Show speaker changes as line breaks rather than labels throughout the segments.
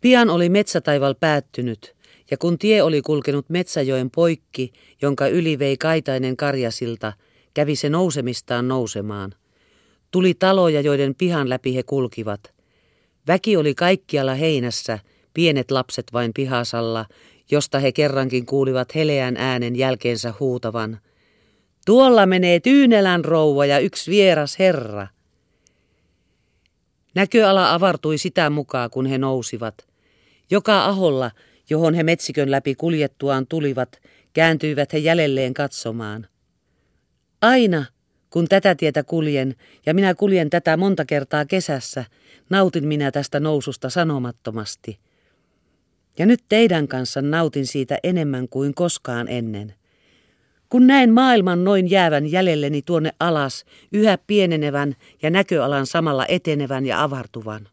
Pian oli metsätaival päättynyt, ja kun tie oli kulkenut Metsäjoen poikki, jonka yli vei kaitainen karjasilta, kävi se nousemistaan nousemaan. Tuli taloja, joiden pihan läpi he kulkivat. Väki oli kaikkialla heinässä, pienet lapset vain pihasalla, josta he kerrankin kuulivat heleän äänen jälkeensä huutavan. Tuolla menee Tyynelän rouva ja yksi vieras herra. Näköala avartui sitä mukaan, kun he nousivat. Joka aholla, johon he metsikön läpi kuljettuaan tulivat, kääntyivät he jäljelleen katsomaan. Aina, kun tätä tietä kuljen, ja minä kuljen tätä monta kertaa kesässä, nautin minä tästä noususta sanomattomasti. Ja nyt teidän kanssa nautin siitä enemmän kuin koskaan ennen. Kun näen maailman noin jäävän jäljelleni tuonne alas, yhä pienenevän ja näköalan samalla etenevän ja avartuvan.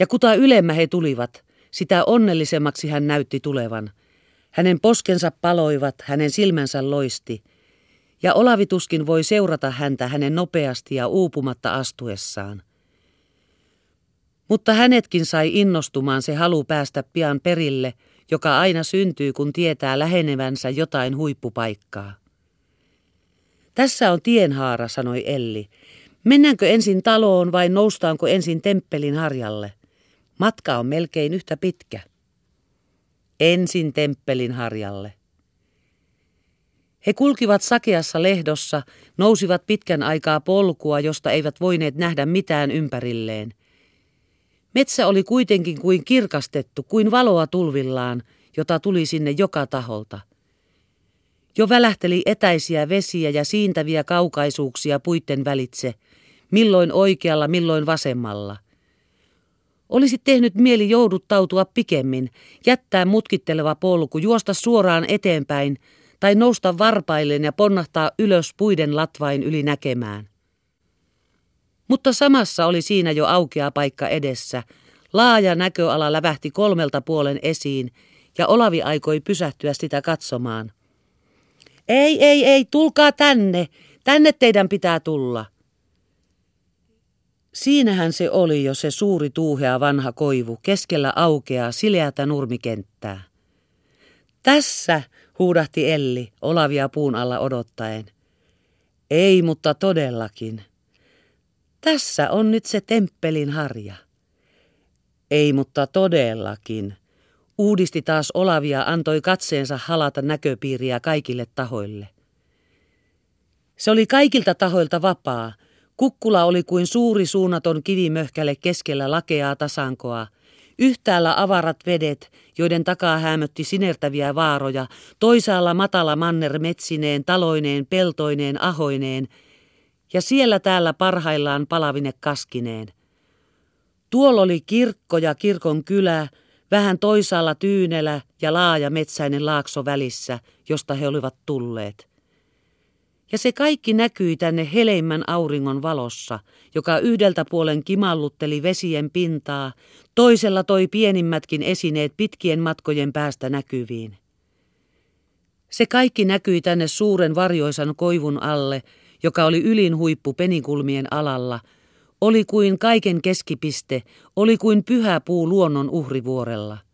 Ja kuta ylemmä he tulivat, sitä onnellisemmaksi hän näytti tulevan. Hänen poskensa paloivat, hänen silmänsä loisti, ja Olavituskin voi seurata häntä hänen nopeasti ja uupumatta astuessaan. Mutta hänetkin sai innostumaan se halu päästä pian perille, joka aina syntyy, kun tietää lähenevänsä jotain huippupaikkaa. Tässä on tienhaara, sanoi Elli. Mennäänkö ensin taloon vai noustaanko ensin temppelin harjalle? Matka on melkein yhtä pitkä. Ensin temppelin harjalle. He kulkivat sakeassa lehdossa, nousivat pitkän aikaa polkua, josta eivät voineet nähdä mitään ympärilleen. Metsä oli kuitenkin kuin kirkastettu, kuin valoa tulvillaan, jota tuli sinne joka taholta. Jo välähteli etäisiä vesiä ja siintäviä kaukaisuuksia puitten välitse, milloin oikealla, milloin vasemmalla – olisi tehnyt mieli jouduttautua pikemmin, jättää mutkitteleva polku, juosta suoraan eteenpäin tai nousta varpailleen ja ponnahtaa ylös puiden latvain yli näkemään. Mutta samassa oli siinä jo aukea paikka edessä. Laaja näköala lävähti kolmelta puolen esiin ja Olavi aikoi pysähtyä sitä katsomaan. Ei, ei, ei, tulkaa tänne. Tänne teidän pitää tulla. Siinähän se oli jo se suuri tuuhea vanha koivu, keskellä aukeaa sileätä nurmikenttää. Tässä, huudahti Elli, Olavia puun alla odottaen. Ei, mutta todellakin. Tässä on nyt se temppelin harja. Ei, mutta todellakin. Uudisti taas Olavia, antoi katseensa halata näköpiiriä kaikille tahoille. Se oli kaikilta tahoilta vapaa, Kukkula oli kuin suuri suunnaton kivimöhkäle keskellä lakeaa tasankoa. Yhtäällä avarat vedet, joiden takaa hämötti sinertäviä vaaroja, toisaalla matala manner metsineen, taloineen, peltoineen, ahoineen, ja siellä täällä parhaillaan palavine kaskineen. Tuolla oli kirkko ja kirkon kylä, vähän toisaalla tyynelä ja laaja metsäinen laakso välissä, josta he olivat tulleet. Ja se kaikki näkyi tänne heleimmän auringon valossa, joka yhdeltä puolen kimallutteli vesien pintaa, toisella toi pienimmätkin esineet pitkien matkojen päästä näkyviin. Se kaikki näkyi tänne suuren varjoisan koivun alle, joka oli ylin huippu penikulmien alalla, oli kuin kaiken keskipiste, oli kuin pyhä puu luonnon uhrivuorella –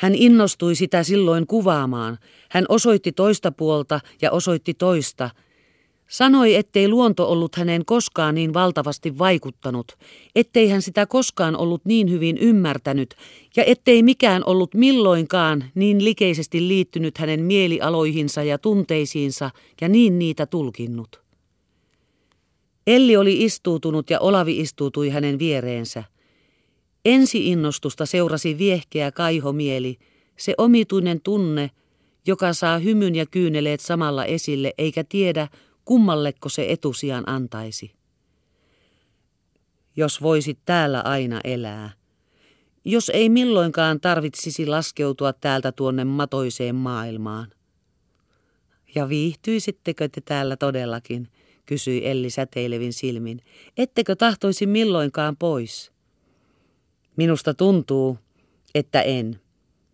hän innostui sitä silloin kuvaamaan. Hän osoitti toista puolta ja osoitti toista. Sanoi, ettei luonto ollut häneen koskaan niin valtavasti vaikuttanut, ettei hän sitä koskaan ollut niin hyvin ymmärtänyt ja ettei mikään ollut milloinkaan niin likeisesti liittynyt hänen mielialoihinsa ja tunteisiinsa ja niin niitä tulkinnut. Elli oli istuutunut ja Olavi istuutui hänen viereensä. Ensi-innostusta seurasi viehkeä kaihomieli, se omituinen tunne, joka saa hymyn ja kyyneleet samalla esille, eikä tiedä, kummalleko se etusijan antaisi. Jos voisit täällä aina elää. Jos ei milloinkaan tarvitsisi laskeutua täältä tuonne matoiseen maailmaan. Ja viihtyisittekö te täällä todellakin, kysyi Elli säteilevin silmin. Ettekö tahtoisi milloinkaan pois? Minusta tuntuu, että en.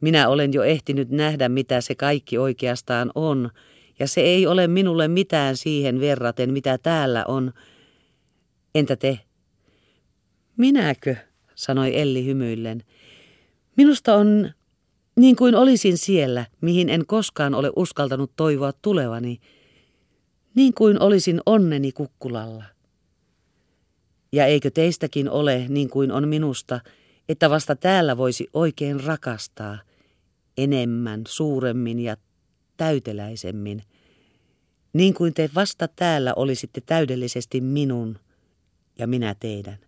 Minä olen jo ehtinyt nähdä, mitä se kaikki oikeastaan on, ja se ei ole minulle mitään siihen verraten, mitä täällä on. Entä te? Minäkö? sanoi Elli hymyillen. Minusta on niin kuin olisin siellä, mihin en koskaan ole uskaltanut toivoa tulevani, niin kuin olisin onneni kukkulalla. Ja eikö teistäkin ole, niin kuin on minusta, että vasta täällä voisi oikein rakastaa, enemmän, suuremmin ja täyteläisemmin, niin kuin te vasta täällä olisitte täydellisesti minun ja minä teidän.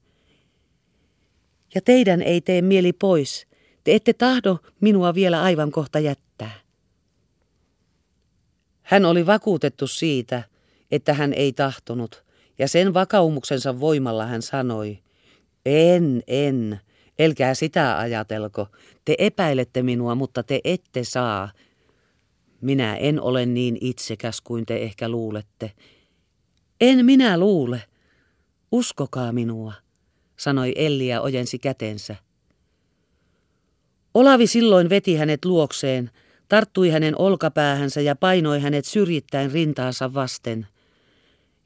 Ja teidän ei tee mieli pois, te ette tahdo minua vielä aivan kohta jättää. Hän oli vakuutettu siitä, että hän ei tahtonut, ja sen vakaumuksensa voimalla hän sanoi, en, en, elkää sitä ajatelko, te epäilette minua, mutta te ette saa. Minä en ole niin itsekäs kuin te ehkä luulette. En minä luule, uskokaa minua, sanoi Elli ja ojensi kätensä. Olavi silloin veti hänet luokseen, tarttui hänen olkapäähänsä ja painoi hänet syrjittäin rintaansa vasten.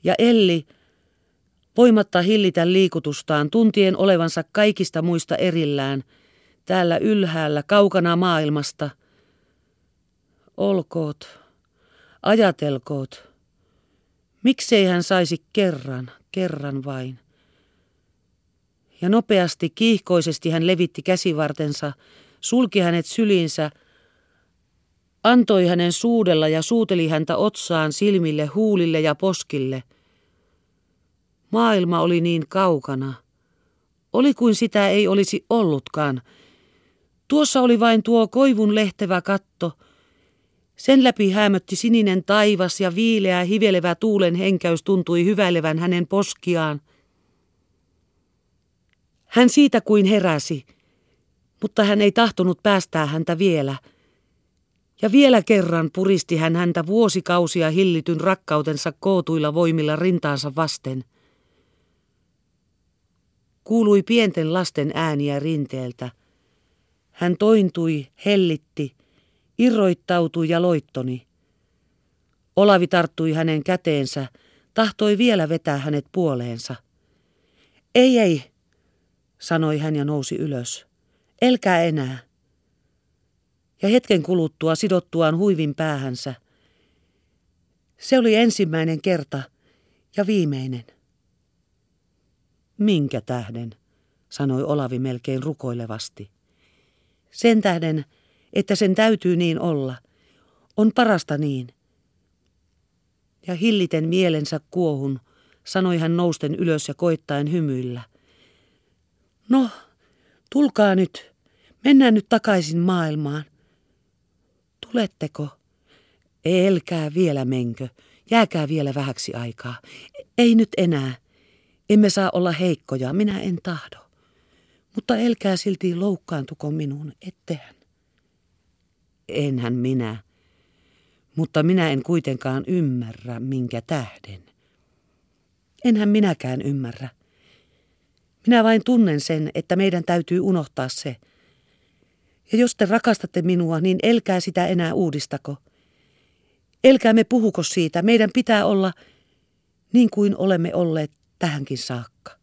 Ja Elli, voimatta hillitä liikutustaan, tuntien olevansa kaikista muista erillään, täällä ylhäällä, kaukana maailmasta. Olkoot, ajatelkoot, miksei hän saisi kerran, kerran vain. Ja nopeasti, kiihkoisesti hän levitti käsivartensa, sulki hänet syliinsä, antoi hänen suudella ja suuteli häntä otsaan, silmille, huulille ja poskille. Maailma oli niin kaukana. Oli kuin sitä ei olisi ollutkaan. Tuossa oli vain tuo koivun lehtevä katto. Sen läpi hämötti sininen taivas ja viileä hivelevä tuulen henkäys tuntui hyväilevän hänen poskiaan. Hän siitä kuin heräsi mutta hän ei tahtonut päästää häntä vielä. Ja vielä kerran puristi hän häntä vuosikausia hillityn rakkautensa kootuilla voimilla rintaansa vasten. Kuului pienten lasten ääniä rinteeltä. Hän tointui, hellitti, irroittautui ja loittoni. Olavi tarttui hänen käteensä, tahtoi vielä vetää hänet puoleensa. Ei, ei, sanoi hän ja nousi ylös. Elkää enää. Ja hetken kuluttua sidottuaan huivin päähänsä. Se oli ensimmäinen kerta ja viimeinen. Minkä tähden, sanoi Olavi melkein rukoilevasti. Sen tähden, että sen täytyy niin olla. On parasta niin. Ja hilliten mielensä kuohun, sanoi hän nousten ylös ja koittaen hymyillä. No, tulkaa nyt. Mennään nyt takaisin maailmaan. Tuletteko? Elkää vielä menkö. Jääkää vielä vähäksi aikaa. Ei nyt enää. Emme saa olla heikkoja, minä en tahdo. Mutta elkää silti loukkaantuko minuun, ettehän. Enhän minä. Mutta minä en kuitenkaan ymmärrä, minkä tähden. Enhän minäkään ymmärrä. Minä vain tunnen sen, että meidän täytyy unohtaa se – ja jos te rakastatte minua, niin elkää sitä enää uudistako. Elkää me puhuko siitä. Meidän pitää olla niin kuin olemme olleet tähänkin saakka.